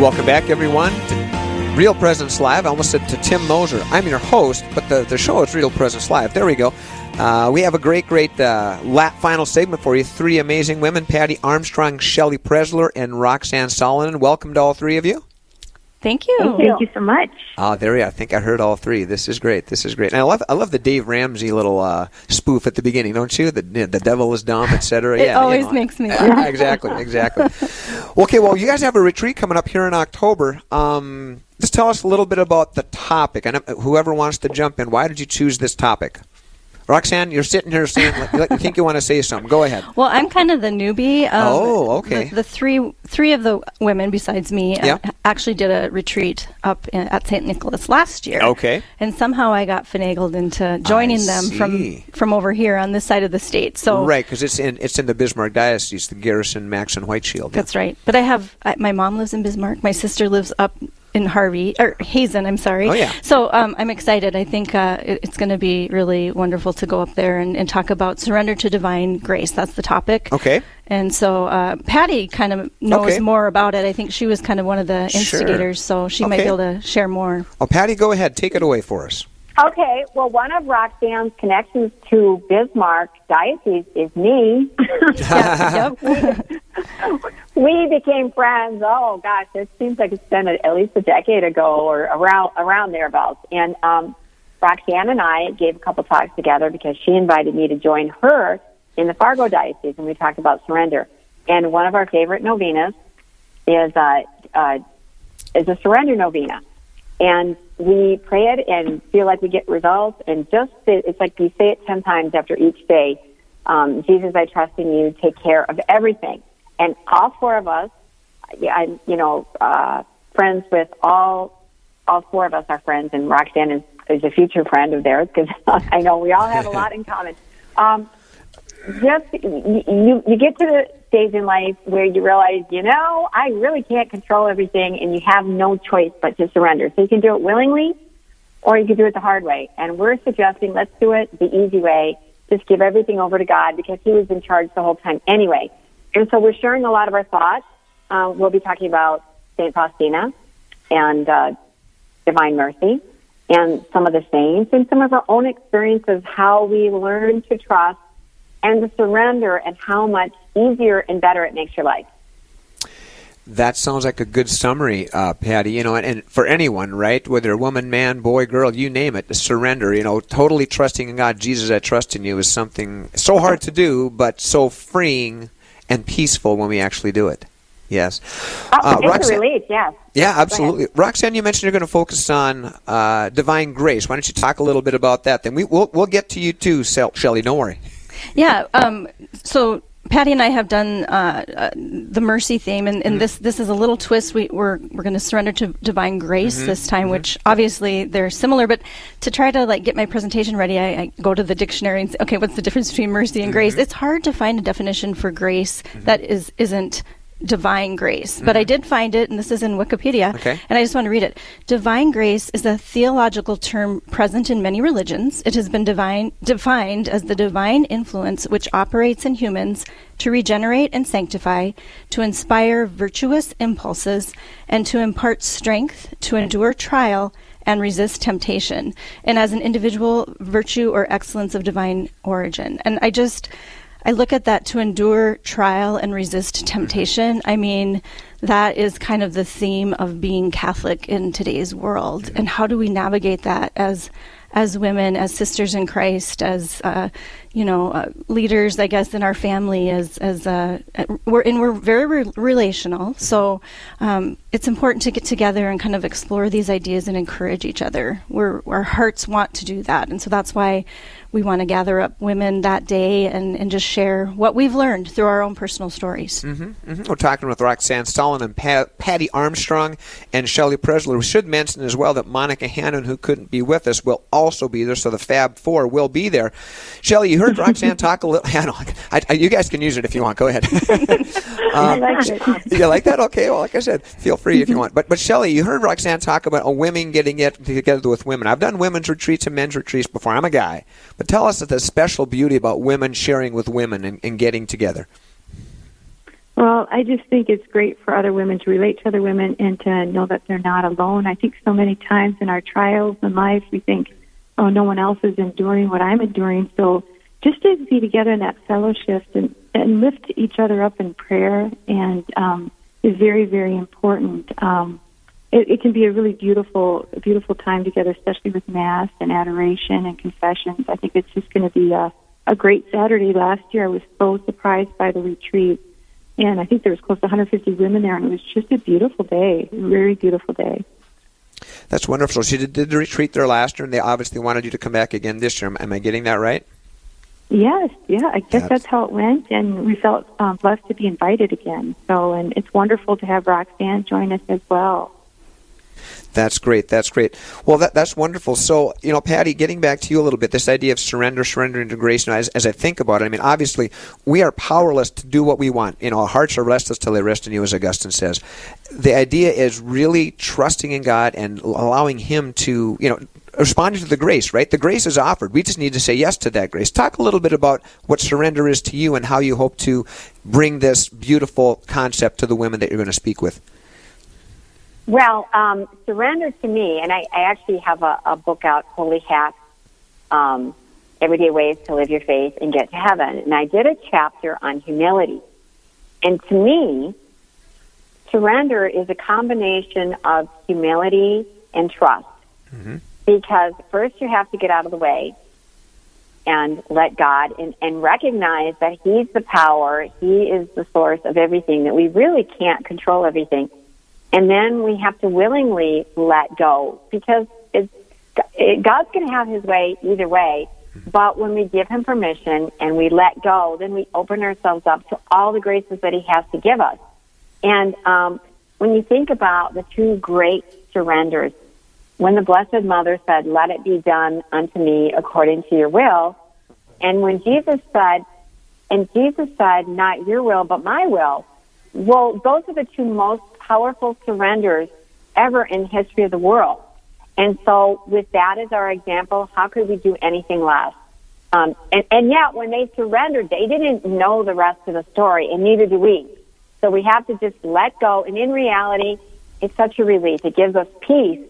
Welcome back, everyone, to Real Presence Live. I almost said to Tim Moser. I'm your host, but the, the show is Real Presence Live. There we go. Uh, we have a great, great uh, lap final segment for you. Three amazing women Patty Armstrong, Shelly Presler, and Roxanne Salonen. Welcome to all three of you. Thank you. Thank you, Thank you so much. Ah, uh, there are. I think I heard all three. This is great. This is great. And I love I love the Dave Ramsey little uh, spoof at the beginning, don't you? The the devil is dumb, etc. it yeah, always you know. makes me laugh. exactly, exactly. okay, well, you guys have a retreat coming up here in October. Um, just tell us a little bit about the topic, and whoever wants to jump in, why did you choose this topic? Roxanne, you're sitting here saying like, you think you want to say something. Go ahead. Well, I'm kind of the newbie. oh, okay. The, the, three three of the women besides me yep. uh, actually did a retreat up in, at St. Nicholas last year. Okay. And somehow I got finagled into joining I them see. from from over here on this side of the state. So right, because it's in it's in the Bismarck diocese, the Garrison Max and White Shield. That's right. But I have I, my mom lives in Bismarck. My sister lives up in Harvey or Hazen. I'm sorry. Oh yeah. So um, I'm excited. I think uh, it, it's going to be really wonderful to go up there and, and, talk about surrender to divine grace. That's the topic. Okay. And so uh, Patty kind of knows okay. more about it. I think she was kind of one of the instigators, sure. so she okay. might be able to share more. Oh, Patty, go ahead. Take it away for us. Okay, well, one of Roxanne's connections to Bismarck Diocese is me. we became friends. Oh gosh, it seems like it's been at least a decade ago or around around thereabouts. And um, Roxanne and I gave a couple talks together because she invited me to join her in the Fargo Diocese, and we talked about surrender. And one of our favorite novenas is uh, uh, is a surrender novena and we pray it and feel like we get results. And just it's like you say it ten times after each day. Um, Jesus, I trust in you. Take care of everything. And all four of us, I'm you know uh, friends with all all four of us are friends, and Roxanne is, is a future friend of theirs because I know we all have a lot in common. Um, just you you get to the stage in life where you realize, you know, I really can't control everything, and you have no choice but to surrender. So you can do it willingly, or you can do it the hard way. And we're suggesting let's do it the easy way. Just give everything over to God because He was in charge the whole time anyway. And so we're sharing a lot of our thoughts. Uh, we'll be talking about Saint Faustina and uh, Divine Mercy and some of the saints and some of our own experiences, how we learn to trust and the surrender and how much easier and better it makes your life. That sounds like a good summary, uh, Patty. You know, and, and, for anyone, right? Whether a woman, man, boy, girl, you name it, surrender. You know, totally trusting in God, Jesus, I trust in you, is something so hard to do, but so freeing and peaceful when we actually do it. Yes. Oh, uh, Roxanne, relief, yes. Yeah, absolutely. Roxanne, you mentioned you're going to focus on uh, divine grace. Why don't you talk a little bit about that? Then we, we'll, we'll get to you too, Shelly. Don't worry. Yeah. Um, so Patty and I have done uh, uh, the mercy theme, and, and mm-hmm. this this is a little twist. We, we're we're going to surrender to divine grace mm-hmm. this time, mm-hmm. which obviously they're similar. But to try to like get my presentation ready, I, I, go to the dictionary and say, okay, what's the difference between mercy and grace? Mm-hmm. It's hard to find a definition for grace mm-hmm. that is isn't divine grace. But I mm-hmm. did find it, and this is in Wikipedia, okay. and I just want to read it. Divine grace is a theological term present in many religions. It has been divine, defined as the divine influence which operates in humans to regenerate and sanctify, to inspire virtuous impulses, and to impart strength to endure trial and resist temptation, and as an individual virtue or excellence of divine origin. And I just I look at that to endure trial and resist temptation. I mean, that is kind of the theme of being Catholic in today's world. And how do we navigate that as as women, as sisters in Christ, as uh, you know, uh, leaders, I guess, in our family, as as uh, we're and we're very re- relational. So um, it's important to get together and kind of explore these ideas and encourage each other. We're, our hearts want to do that, and so that's why we want to gather up women that day and, and just share what we've learned through our own personal stories. Mm-hmm, mm-hmm. We're talking with Roxanne Salonen and Pat, Patty Armstrong and Shelly Presler. We should mention as well that Monica Hannon, who couldn't be with us, will also be there, so the Fab Four will be there. Shelly, you heard Roxanne talk a little. I, I, you guys can use it if you want. Go ahead. um, I like it. You like that? Okay. Well, like I said, feel free if you want. But but Shelly, you heard Roxanne talk about a women getting it together with women. I've done women's retreats and men's retreats before. I'm a guy, but tell us the special beauty about women sharing with women and, and getting together. Well, I just think it's great for other women to relate to other women and to know that they're not alone. I think so many times in our trials in life, we think, oh, no one else is enduring what I'm enduring. So just to be together in that fellowship and, and lift each other up in prayer and um, is very, very important. Um, it, it can be a really beautiful, beautiful time together, especially with mass and adoration and confessions. I think it's just going to be a, a great Saturday. Last year, I was so surprised by the retreat and I think there was close to 150 women there, and it was just a beautiful day, a very beautiful day. That's wonderful. So you did the retreat there last year, and they obviously wanted you to come back again this year. Am I getting that right? Yes, yeah, I guess that's, that's how it went, and we felt um, blessed to be invited again. So, and it's wonderful to have Roxanne join us as well. That's great. That's great. Well, that, that's wonderful. So, you know, Patty, getting back to you a little bit, this idea of surrender, surrender know, as, as I think about it, I mean, obviously, we are powerless to do what we want. You know, our hearts are restless till they rest in you, as Augustine says. The idea is really trusting in God and allowing Him to, you know, responding to the grace, right? The grace is offered. We just need to say yes to that grace. Talk a little bit about what surrender is to you and how you hope to bring this beautiful concept to the women that you're going to speak with. Well, um, surrender to me, and I, I actually have a, a book out, Holy Hacks, um, Everyday Ways to Live Your Faith and Get to Heaven. And I did a chapter on humility. And to me, surrender is a combination of humility and trust. Mm-hmm. Because first you have to get out of the way and let God and, and recognize that He's the power, He is the source of everything, that we really can't control everything and then we have to willingly let go because it's, it, God's going to have his way either way. But when we give him permission and we let go, then we open ourselves up to all the graces that he has to give us. And um, when you think about the two great surrenders, when the Blessed Mother said, Let it be done unto me according to your will, and when Jesus said, and Jesus said, Not your will, but my will, well, those are the two most powerful surrenders ever in history of the world. And so, with that as our example, how could we do anything less? Um, and, and yet, when they surrendered, they didn't know the rest of the story, and neither do we. So we have to just let go. And in reality, it's such a relief. It gives us peace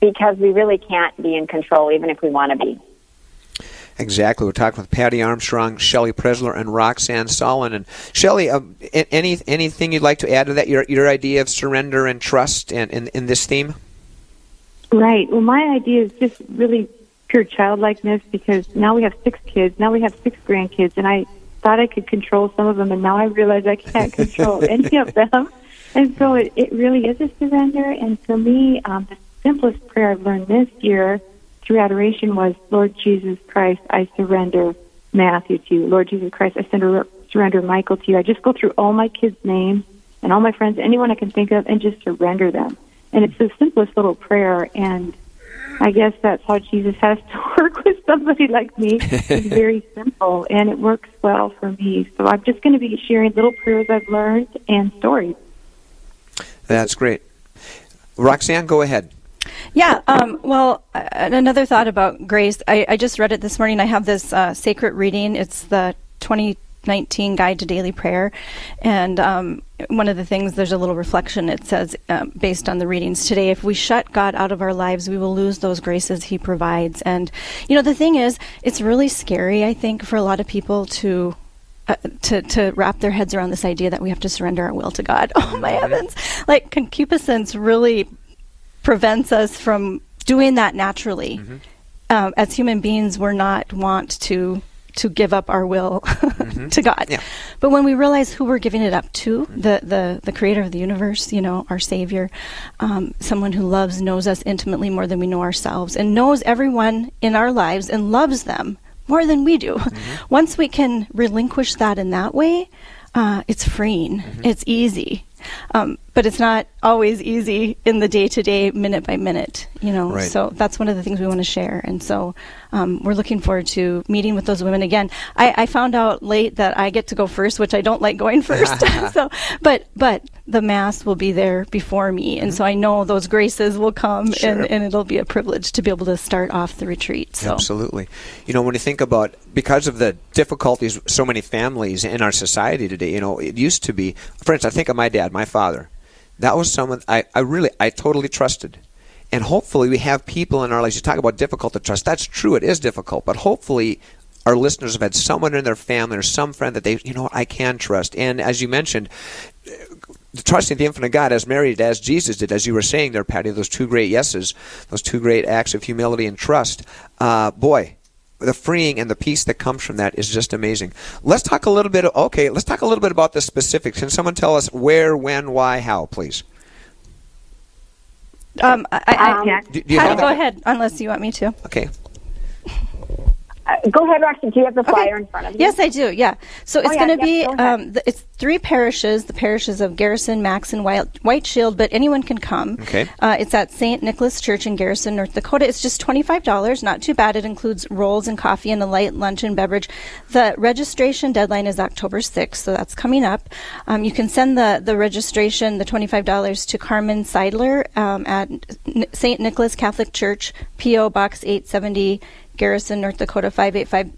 because we really can't be in control, even if we want to be. Exactly. We're talking with Patty Armstrong, Shelley Presler, and Roxanne Salonen. And Shelley, uh, any anything you'd like to add to that? Your your idea of surrender and trust, and in, in this theme. Right. Well, my idea is just really pure childlikeness because now we have six kids. Now we have six grandkids, and I thought I could control some of them, and now I realize I can't control any of them. And so it, it really is a surrender. And for me, um, the simplest prayer I've learned this year through adoration was, Lord Jesus Christ, I surrender Matthew to you. Lord Jesus Christ, I surrender, surrender Michael to you. I just go through all my kids' names and all my friends, anyone I can think of, and just surrender them. And it's the simplest little prayer, and I guess that's how Jesus has to work with somebody like me. It's very simple, and it works well for me. So I'm just going to be sharing little prayers I've learned and stories. That's great. Roxanne, go ahead. Yeah. Um, well, uh, another thought about grace. I, I, just read it this morning. I have this uh, sacred reading. It's the 2019 Guide to Daily Prayer, and um, one of the things there's a little reflection. It says, um, based on the readings today, if we shut God out of our lives, we will lose those graces He provides. And you know, the thing is, it's really scary. I think for a lot of people to uh, to to wrap their heads around this idea that we have to surrender our will to God. Oh my mm-hmm. heavens! Like concupiscence really prevents us from doing that naturally. Mm-hmm. Um, as human beings, we're not want to to give up our will mm-hmm. to God. Yeah. But when we realize who we're giving it up to, mm-hmm. the, the, the creator of the universe, you know, our savior, um, someone who loves, knows us intimately more than we know ourselves, and knows everyone in our lives and loves them more than we do. Mm-hmm. Once we can relinquish that in that way, uh, it's freeing. Mm-hmm. It's easy. Um, but it's not always easy in the day to day, minute by minute. You know, Right. so that's one of the things we want to share, and so um, we're looking forward to meeting with those women again. I, I found out late that I get to go first, which I don't like going first. so, but but the mass will be there before me, and so I know those graces will come, Sure. and, and it'll be a privilege to be able to start off the retreat. So. Absolutely. You know, when you think about because of the difficulties so many families in our society today, you know, it used to be for instance, I think of my dad, my father. That was someone I, I really I totally trusted. And hopefully we have people in our lives you talk about difficult to trust. That's true, it is difficult, but hopefully our listeners have had someone in their family or some friend that they you know I can trust. And as you mentioned, trusting the infinite God as Mary did, as Jesus did, as you were saying there, Patty, those two great yeses, those two great acts of humility and trust. Uh, boy, the freeing and the peace that comes from that is just amazing. Let's talk a little bit. Okay, let's talk a little bit about the specifics. Can someone tell us where, when, why, how, please? Um, I, I, Um, Do, do you Patty, have go ahead, unless you want me to. Okay. Uh, go ahead, Roxy. Do you have the Okay. flyer in front of you? Yes, I do. Yeah. So it's Oh, yeah, going to yeah, be go um, the, it's three parishes, the parishes of Garrison, Max, and White, White Shield, but anyone can come. Okay. Uh, it's at St. Nicholas Church in Garrison, North Dakota. It's just twenty five dollars. Not too bad. It includes rolls and coffee and a light lunch and beverage. The registration deadline is October sixth, so that's coming up. Um, you can send the the registration, the twenty five dollars, to Carmen Seidler um, at N- St. Nicholas Catholic Church, PO Box eight seventy, Garrison, North Dakota five eight five.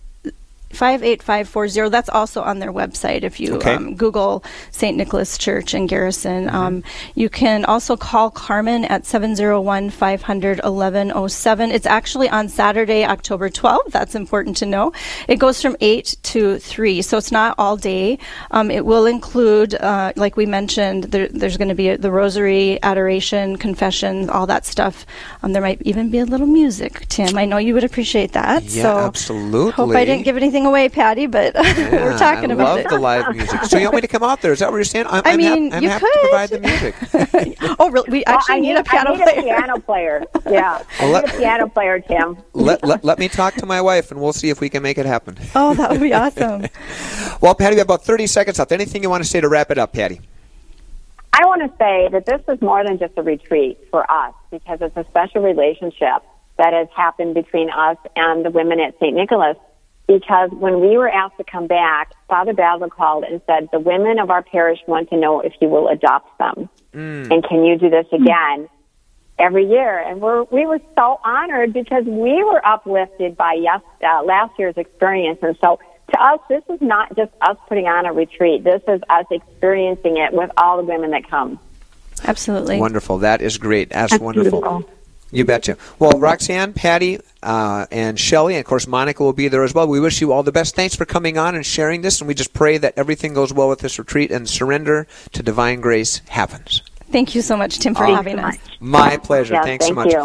58540 that's also on their website if you Okay. um, google st nicholas church in garrison. Um, you can also call carmen at 701-500-1107 it's actually on saturday october 12th that's important to know. It goes from 8 to 3 so it's not all day. Um, it will include uh, like we mentioned there, there's going to be the rosary adoration confession all that stuff. Um, there might even be a little music tim. I know you would appreciate that Yeah, so absolutely. hope i didn't give anything away patty but we're Yeah, talking I about love it the live music. So you want me to come out there? Is that what you're saying? I'm, I I'm hap- mean, I'm you happy to could. provide the music. oh, really? We Well, actually I need, a piano I need player. a piano player. Yeah, I Well, need a piano player, Tim. let, let, let me talk to my wife, and we'll see if we can make it happen. Oh, that would be awesome. Well, Patty, we have about 30 seconds left. Anything you want to say to wrap it up, Patty? I want to say that this is more than just a retreat for us because it's a special relationship that has happened between us and the women at St. Nicholas. Because when we were asked to come back, Father Basil called and said, the women of our parish want to know if you will adopt them. And can you do this again every year? And we're, we were so honored because we were uplifted by yes, uh, last year's experience. And so to us, this is not just us putting on a retreat. This is us experiencing it with all the women that come. Absolutely. Wonderful. That is great. That's, That's wonderful. beautiful. You betcha. Well, Roxanne, Patty, uh, and Shelley, and of course Monica will be there as well. We wish you all the best. Thanks for coming on and sharing this, and we just pray that everything goes well with this retreat and surrender to divine grace happens. Thank you so much, Tim, for Thank having us. much. My pleasure. Yeah, Thanks so much. you.